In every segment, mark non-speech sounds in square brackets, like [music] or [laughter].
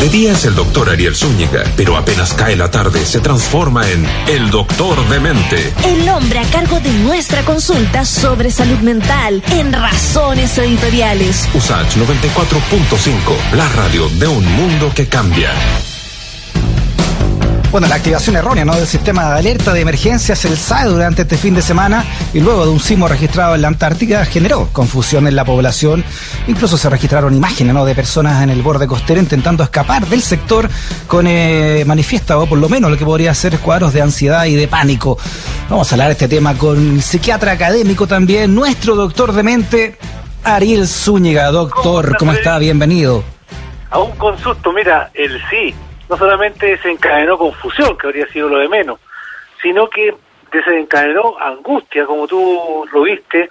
De día es el doctor Ariel Zúñiga, pero apenas cae la tarde se transforma en el doctor de mente. El hombre a cargo de nuestra consulta sobre salud mental en Razones Editoriales. USACH 94.5, la radio de un mundo que cambia. Bueno, la activación errónea ¿no? del sistema de alerta de emergencias, el SAE, durante este fin de semana y luego de un sismo registrado en la Antártica generó confusión en la población. Incluso se registraron imágenes ¿no? de personas en el borde costero intentando escapar del sector con eh, manifiesta o por lo menos lo que podría ser cuadros de ansiedad y de pánico. Vamos a hablar de este tema con el psiquiatra académico también, nuestro doctor de mente, Ariel Zúñiga. Doctor, ¿cómo está? Bienvenido. A un consulto, mira, el sí no solamente desencadenó confusión, que habría sido lo de menos, sino que desencadenó angustia, como tú lo viste,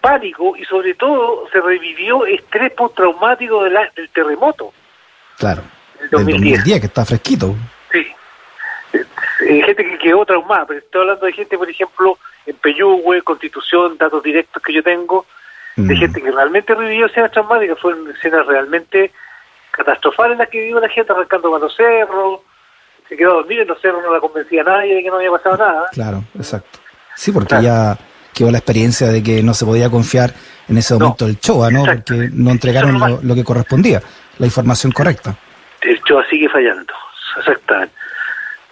pánico y sobre todo se revivió estrés postraumático de del terremoto. Claro, el 2010. que está fresquito. Sí, eh, gente que quedó traumada, pero estoy hablando de gente, por ejemplo, en Peyúgue, Constitución, datos directos que yo tengo, de mm. gente que realmente revivió escenas traumáticas, fueron escenas realmente catastróficas en las que vivió la gente arrancando para los cerros, se quedó dormido en los cerros, no la convencía a nadie de que no había pasado nada. Claro, exacto. Sí, porque ya quedó la experiencia de que no se podía confiar en ese momento del CHOA, ¿no? Porque no entregaron lo, que correspondía, la información correcta. El CHOA sigue fallando, exactamente.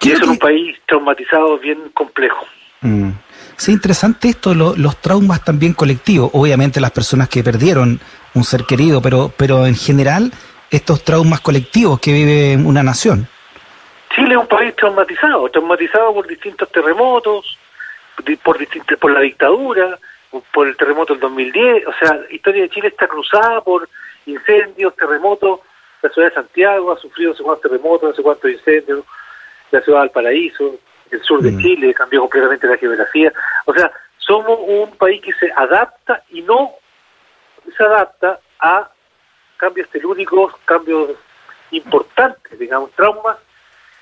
Y eso es un país traumatizado bien complejo. Mm. Sí, interesante esto, los traumas también colectivos. Obviamente las personas que perdieron un ser querido, pero, pero en general estos traumas colectivos que vive una nación. Chile es un país traumatizado, traumatizado por distintos terremotos, por, por la dictadura, por el terremoto del 2010, o sea, la historia de Chile está cruzada por incendios, terremotos, la ciudad de Santiago ha sufrido no sé cuántos terremotos, no sé cuántos incendios, la ciudad del Paraíso, el sur de mm. Chile cambió completamente la geografía, o sea, somos un país que se adapta y no se adapta a cambios telúricos, cambios importantes, digamos, traumas,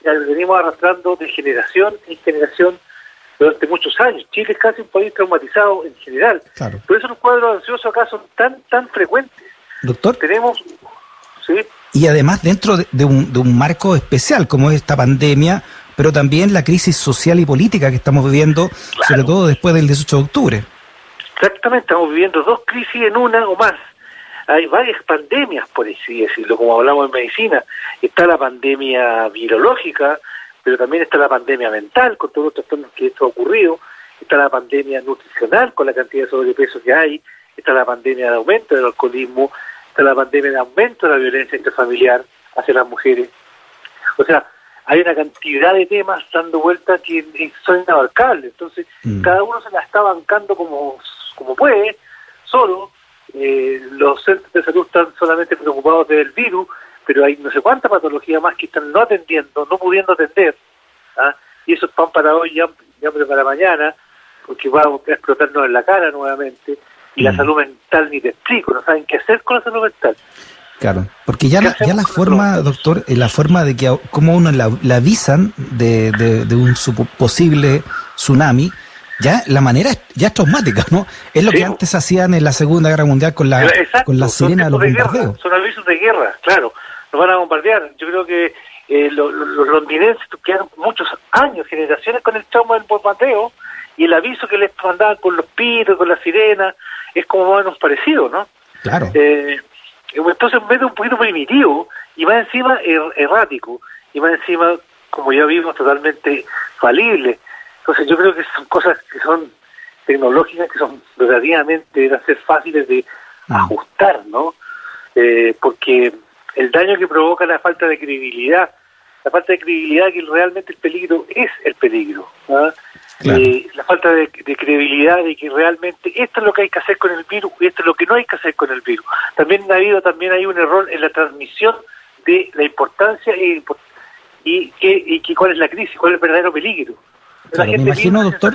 que venimos arrastrando de generación en generación durante muchos años. Chile es casi un país traumatizado en general. Por eso los cuadros ansiosos acá son tan, tan frecuentes. Doctor. Tenemos, ¿sí? Y además dentro de, un, de un marco especial como es esta pandemia, pero también la crisis social y política que estamos viviendo, sobre todo después del 18 de octubre. Exactamente, estamos viviendo dos crisis en una o más hay varias pandemias, por así decirlo, como hablamos en medicina. Está la pandemia virológica, pero también está la pandemia mental, con todos los trastornos que esto ha ocurrido. Está la pandemia nutricional, con la cantidad de sobrepeso que hay. Está la pandemia de aumento del alcoholismo. Está la pandemia de aumento de la violencia intrafamiliar hacia las mujeres. O sea, hay una cantidad de temas dando vuelta que son inabarcables. Entonces, mm. cada uno se la está bancando como, como puede, solo, eh, los centros de salud están solamente preocupados del virus, pero hay no sé cuánta patología más que están no atendiendo, no pudiendo atender, ¿ah? y eso es pan para hoy, ya, ya para mañana, porque va a explotarnos en la cara nuevamente, y la mm. salud mental ni te explico, no saben qué hacer con la salud mental. Claro, porque ya la, ya la forma, doctor, eh, la forma de que como uno la, avisan de, de, de un posible tsunami, ya la manera ya es traumática, ¿no? Es lo que antes hacían en la Segunda Guerra Mundial con la, con la sirena de los bombardeos. son avisos de guerra, claro, nos van a bombardear. Yo creo que eh, los, londinenses quedaron muchos años, generaciones con el trauma del bombardeo y el aviso que les mandaban con los pitos, con la sirena, es como más o menos parecido, ¿no? Claro. Eh, entonces, en vez de un poquito primitivo y más encima er, errático, y más encima, como ya vimos, totalmente falible. Entonces yo creo que son cosas que son tecnológicas que son verdaderamente deben ser fáciles de ajustar, ¿no? Eh, porque el daño que provoca la falta de credibilidad, la falta de credibilidad que realmente el peligro es el peligro, eh, la falta de, credibilidad de que realmente esto es lo que hay que hacer con el virus y esto es lo que no hay que hacer con el virus. También ha habido también hay un error en la transmisión de la importancia y, y, y cuál es la crisis, cuál es el verdadero peligro me imagino, doctor,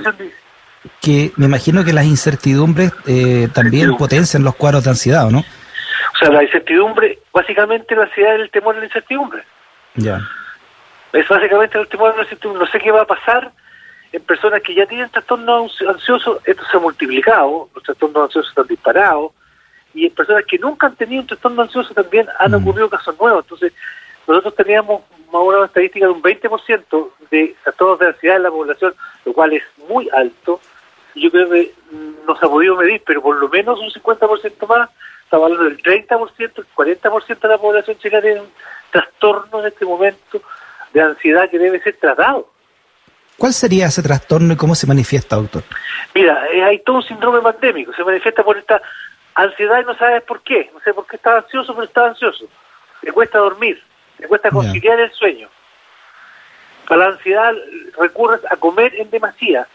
que me imagino que las incertidumbres eh, también potencian los cuadros de ansiedad, ¿no? O sea, la incertidumbre, básicamente la ansiedad es el temor a la incertidumbre. Ya. Es básicamente el temor a la incertidumbre. No sé qué va a pasar en personas que ya tienen trastorno ansioso, esto se ha multiplicado, los trastornos ansiosos están disparados, y en personas que nunca han tenido un trastorno ansioso también han mm. ocurrido casos nuevos. Entonces, nosotros teníamos más o menos una estadística de un 20% de trastornos de ansiedad en la población, lo cual es muy alto. Yo creo que no se ha podido medir, pero por lo menos un 50% más, estamos hablando del 30%, el 40% de la población chilena tiene un trastorno en este momento de ansiedad que debe ser tratado. ¿Cuál sería ese trastorno y cómo se manifiesta, doctor? Mira, eh, hay todo un síndrome pandémico, se manifiesta por esta ansiedad y no sabes por qué, no sé por qué está ansioso, pero está ansioso. Le cuesta dormir, le cuesta conciliar el sueño. Para la ansiedad recurres a comer en demasía,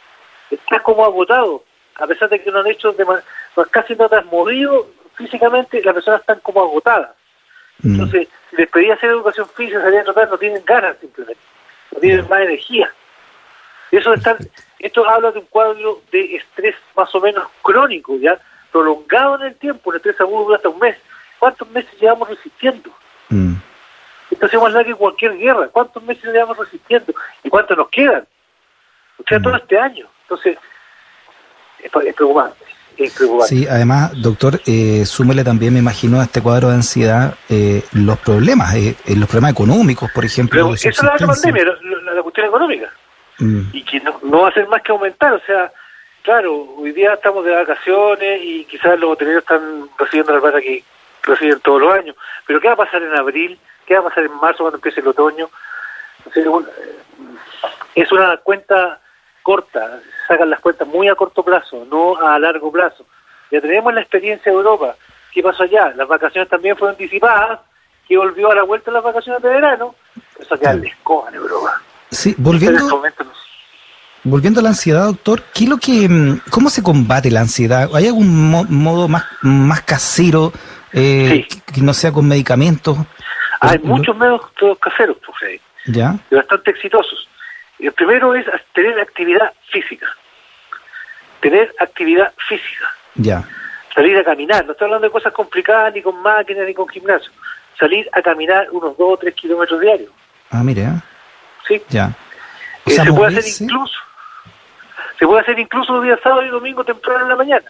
estás como agotado, a pesar de que no han hecho, casi no te has movido físicamente, las personas están como agotadas. Mm. Entonces, si les pedí hacer educación física, salían a tratar, no tienen ganas simplemente, no tienen más energía. Eso está, esto habla de un cuadro de estrés más o menos crónico, ya prolongado en el tiempo, un estrés agudo dura hasta un mes. ¿Cuántos meses llevamos resistiendo? Mm. Esto es más largo que cualquier guerra. ¿Cuántos meses llevamos resistiendo? ¿Y cuántos nos quedan? O sea, todo mm. este año. Entonces, es, preocupante. Es preocupante. Sí, además, doctor, eh, súmele también, me imagino, a este cuadro de ansiedad eh, los problemas, eh, eh, los problemas económicos, por ejemplo. esa es la pandemia, la cuestión económica. Mm. y que no, no va a ser más que aumentar. O sea, claro, hoy día estamos de vacaciones y quizás los hoteleros están recibiendo la plata que reciben todos los años. Pero ¿qué va a pasar en abril? ¿Qué va a pasar en marzo cuando empiece el otoño? es una cuenta corta, sacan las cuentas muy a corto plazo, no a largo plazo. Ya tenemos la experiencia de Europa. ¿Qué pasó allá? Las vacaciones también fueron anticipadas, que volvió a la vuelta de las vacaciones de verano. Eso queda sí. en Europa. Sí, volviendo, volviendo a la ansiedad, doctor, ¿qué lo que, mm, ¿cómo se combate la ansiedad? ¿Hay algún modo más, más casero eh, que, no sea con medicamentos? Hay muchos métodos caseros, pues, ¿Ya? Y bastante exitosos. El primero es tener actividad física. Tener actividad física. Ya. Salir a caminar. No estoy hablando de cosas complicadas, ni con máquinas, ni con gimnasio. Salir a caminar unos 2 o 3 kilómetros diarios. Ah, mire, ¿eh? Sí. Ya. Eh, se puede hacer incluso. Se puede hacer incluso los días sábado y domingo temprano en la mañana.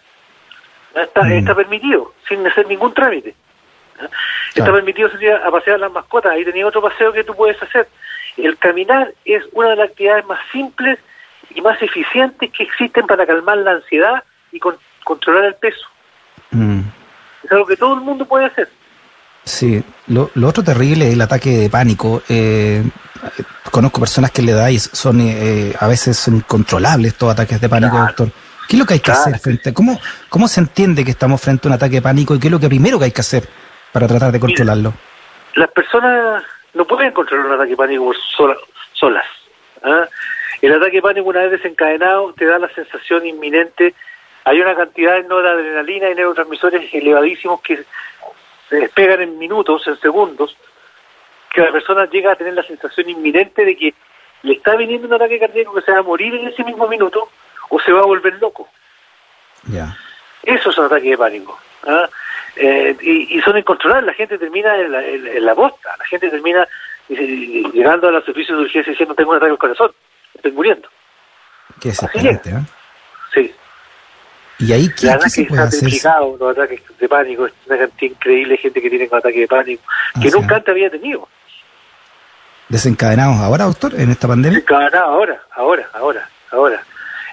Está, mm. está permitido, sin hacer ningún trámite. Está permitido salir a pasear las mascotas. Ahí tenía otro paseo que tú puedes hacer. El caminar es una de las actividades más simples y más eficientes que existen para calmar la ansiedad y controlar el peso. Mm. Es algo que todo el mundo puede hacer. Sí, lo, lo otro terrible es el ataque de pánico. Eh, conozco personas que le da y son eh, a veces incontrolables estos ataques de pánico, doctor. ¿Qué es lo que hay que hacer frente? ¿Cómo, ¿Cómo se entiende que estamos frente a un ataque de pánico y qué es lo que primero que hay que hacer para tratar de controlarlo? las personas no pueden controlar un ataque de pánico por solas. ¿ah? El ataque de pánico, una vez desencadenado, te da la sensación inminente. Hay una cantidad de noradrenalina y neurotransmisores elevadísimos que se despegan en minutos, en segundos, que la persona llega a tener la sensación inminente de que le está viniendo un ataque cardíaco que se va a morir en ese mismo minuto o se va a volver loco. Ya. Eso es un ataque de pánico. ¿Ah? Eh, y, son incontrolables. La gente termina en la, en, bosta. La gente termina llegando a los servicios de urgencia diciendo tengo un ataque al corazón. Estoy muriendo. Qué exactamente, ¿eh? Sí. ¿Y ahí qué, la se puede hacer? los ataques de pánico. Es una cantidad increíble de gente que tiene un ataque de pánico que nunca antes había tenido desencadenados ahora, doctor, en esta pandemia? Desencadenados ahora, ahora, ahora, ahora.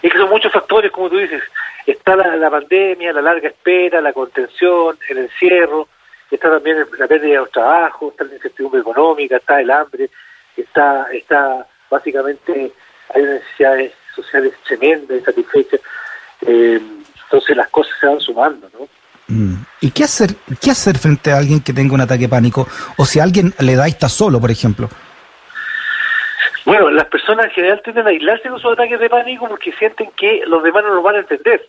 Es que son muchos factores, como tú dices. Está la, pandemia, la larga espera, la contención, el encierro, está también la pérdida de los trabajos, está la incertidumbre económica, está el hambre, está, está básicamente, hay necesidades sociales tremendas, insatisfechas. Eh, entonces las cosas se van sumando, ¿no? Mm. ¿Y qué hacer, qué hacer frente a alguien que tenga un ataque pánico? O si alguien le da y está solo, por ejemplo. Bueno, las personas en general tienden a aislarse con sus ataques de pánico porque sienten que los demás no lo van a entender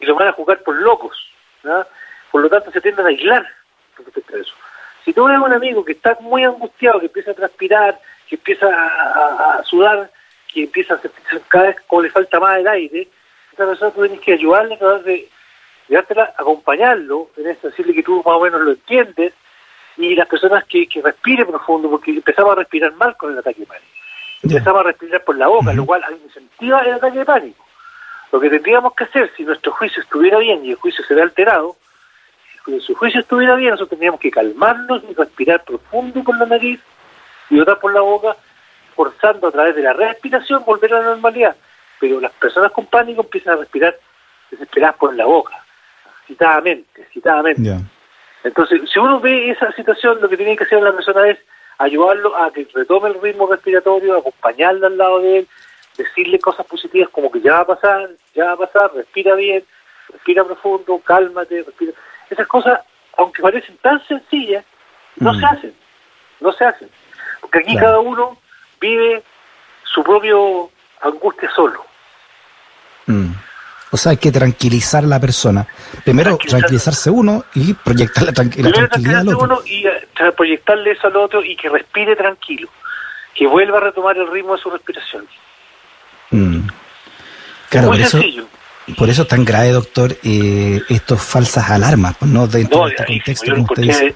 y lo van a jugar por locos. Por lo tanto, se tienden a aislar respecto a eso. Si tú ves a un amigo que está muy angustiado, que empieza a transpirar, que empieza a, sudar, que empieza a sentir cada vez como le falta más el aire, esa persona tú tienes que ayudarle, tratar de, de acompañarlo, en esto, decirle que tú más o menos lo entiendes, y las personas que, que respiren profundo, porque empezamos a respirar mal con el ataque de pánico empezamos a respirar por la boca, lo cual incentiva el ataque de pánico. Lo que tendríamos que hacer si nuestro juicio estuviera bien y el juicio se ve alterado, si su juicio estuviera bien, nosotros tendríamos que calmarnos y respirar profundo con la nariz y otra por la boca, forzando a través de la respiración volver a la normalidad. Pero las personas con pánico empiezan a respirar desesperadas por la boca, citadamente, citadamente. Entonces, si uno ve esa situación, lo que tiene que hacer la persona es ayudarlo a que retome el ritmo respiratorio, acompañarlo al lado de él, decirle cosas positivas como que ya va a pasar, ya va a pasar, respira bien, respira profundo, cálmate, respira. Esas cosas, aunque parecen tan sencillas, no mm. se hacen, no se hacen. Porque aquí cada uno vive su propio angustia solo. Mm. O sea, hay que tranquilizar a la persona. Primero, tranquilizarse uno y proyectar la, tranquilidad al otro. uno y eh, proyectarle eso al otro y que respire tranquilo. Que vuelva a retomar el ritmo de su respiración. Mm. Claro, por eso, por eso es tan grave, doctor, eh, estos falsas alarmas, ¿no? Dentro de este contexto, lo encontré,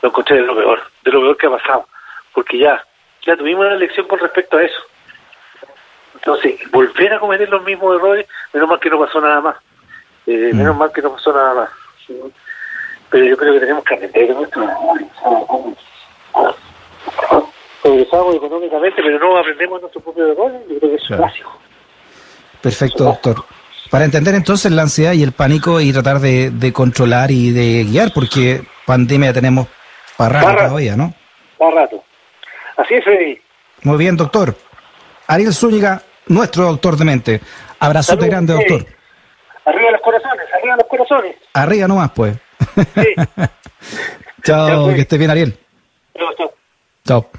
lo encontré de lo peor, de lo peor que ha pasado. Porque ya, ya tuvimos una lección con respecto a eso. Entonces, volver a cometer los mismos errores, menos mal que no pasó nada más. Eh, mm. Menos mal que no pasó nada más. Pero yo creo que tenemos que aprender de nuestro progresamos económicamente, pero no aprendemos nuestro propio errores. Yo creo que es básico. Perfecto, doctor. Para entender entonces la ansiedad y el pánico y tratar de, controlar y de guiar, porque pandemia tenemos para rato todavía, ¿no? Para rato. Así es, Freddy. Muy bien, doctor. Ariel Zúñiga, nuestro doctor de mente. Abrazote grande, doctor. Arriba los corazones, arriba los corazones. Arriba nomás, pues. Sí. [laughs] chao, pues. que esté bien, Ariel. Chao, chao. Chao.